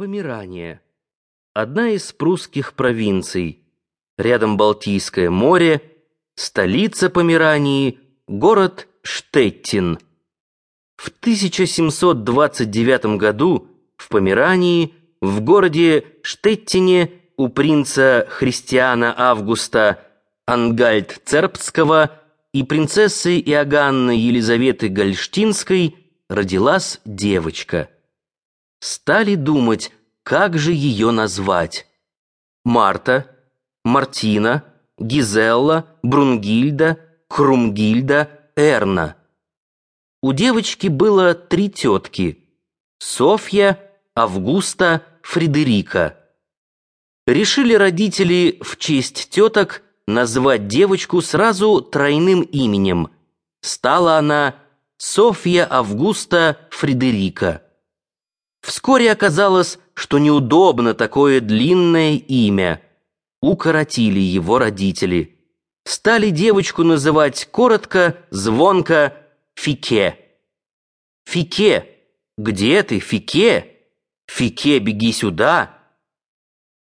Померания. Одна из прусских провинций. Рядом Балтийское море, столица Померании, город Штеттин. В 1729 году в Померании, в городе Штеттине у принца Христиана Августа Ангальд-Цербского и принцессы Иоганны Елизаветы Гольштинской родилась девочка – стали думать, как же ее назвать. Марта, Мартина, Гизелла, Брунгильда, Хрумгильда, Эрна. У девочки было три тетки – Софья, Августа, Фредерика. Решили родители в честь теток назвать девочку сразу тройным именем. Стала она Софья Августа Фредерика. Вскоре оказалось, что неудобно такое длинное имя. Укоротили его родители. Стали девочку называть коротко, звонко Фике. Фике, где ты, Фике? Фике, беги сюда.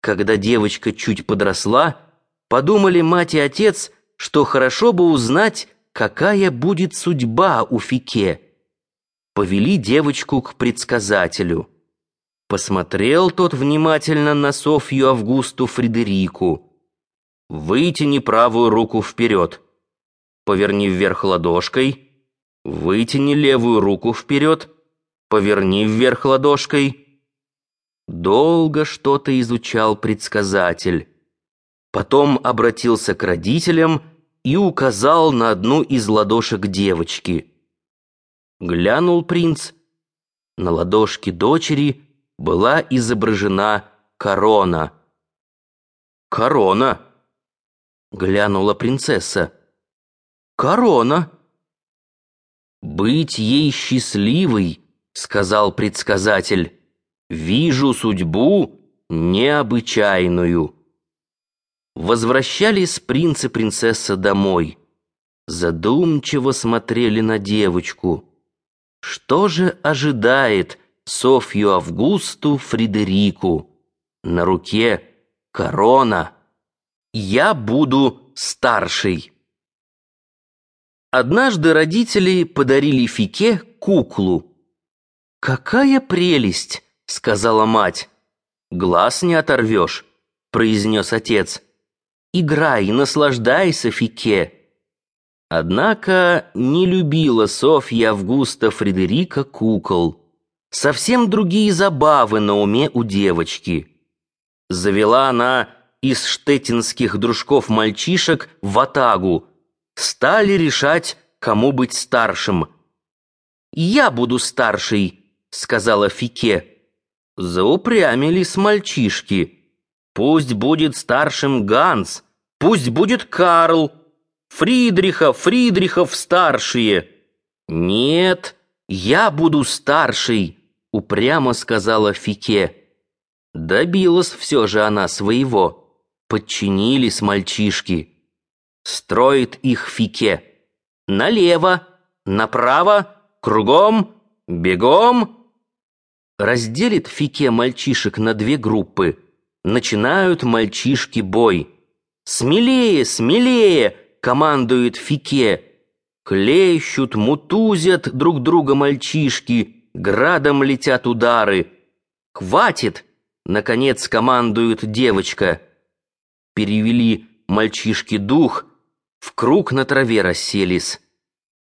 Когда девочка чуть подросла, подумали мать и отец, что хорошо бы узнать, какая будет судьба у Фике повели девочку к предсказателю. Посмотрел тот внимательно на Софью Августу Фредерику. «Вытяни правую руку вперед. Поверни вверх ладошкой. Вытяни левую руку вперед. Поверни вверх ладошкой». Долго что-то изучал предсказатель. Потом обратился к родителям и указал на одну из ладошек девочки. Глянул принц. На ладошке дочери была изображена корона. «Корона!» — глянула принцесса. «Корона!» «Быть ей счастливой!» — сказал предсказатель. «Вижу судьбу необычайную!» Возвращались принц и принцесса домой. Задумчиво смотрели на девочку. Что же ожидает Софью Августу Фредерику? На руке корона. Я буду старший. Однажды родители подарили Фике куклу. «Какая прелесть!» — сказала мать. «Глаз не оторвешь», — произнес отец. «Играй, наслаждайся, Фике». Однако не любила Софья Августа Фредерика кукол. Совсем другие забавы на уме у девочки. Завела она из штетинских дружков-мальчишек в атагу. Стали решать, кому быть старшим. «Я буду старший», — сказала Фике. Заупрямились мальчишки. «Пусть будет старшим Ганс, пусть будет Карл», Фридриха, Фридрихов старшие. Нет, я буду старший, упрямо сказала Фике. Добилась все же она своего. Подчинились мальчишки. Строит их Фике. Налево, направо, кругом, бегом. Разделит Фике мальчишек на две группы. Начинают мальчишки бой. «Смелее, смелее!» командует Фике. Клещут, мутузят друг друга мальчишки, градом летят удары. «Хватит!» — наконец командует девочка. Перевели мальчишки дух, в круг на траве расселись.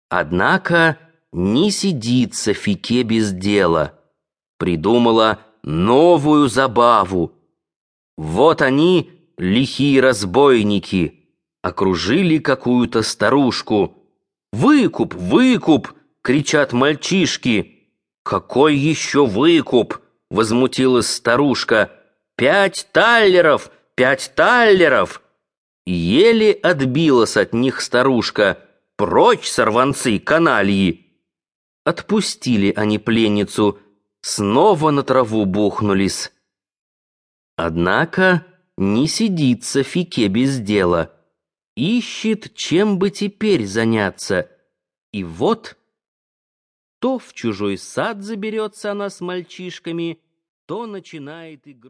Однако не сидится Фике без дела. Придумала новую забаву. Вот они, лихие разбойники — окружили какую-то старушку. «Выкуп! Выкуп!» — кричат мальчишки. «Какой еще выкуп?» — возмутилась старушка. «Пять таллеров! Пять таллеров!» Еле отбилась от них старушка. «Прочь, сорванцы, канальи!» Отпустили они пленницу, снова на траву бухнулись. Однако не сидится Фике без дела. Ищет, чем бы теперь заняться. И вот то в чужой сад заберется она с мальчишками, то начинает игру.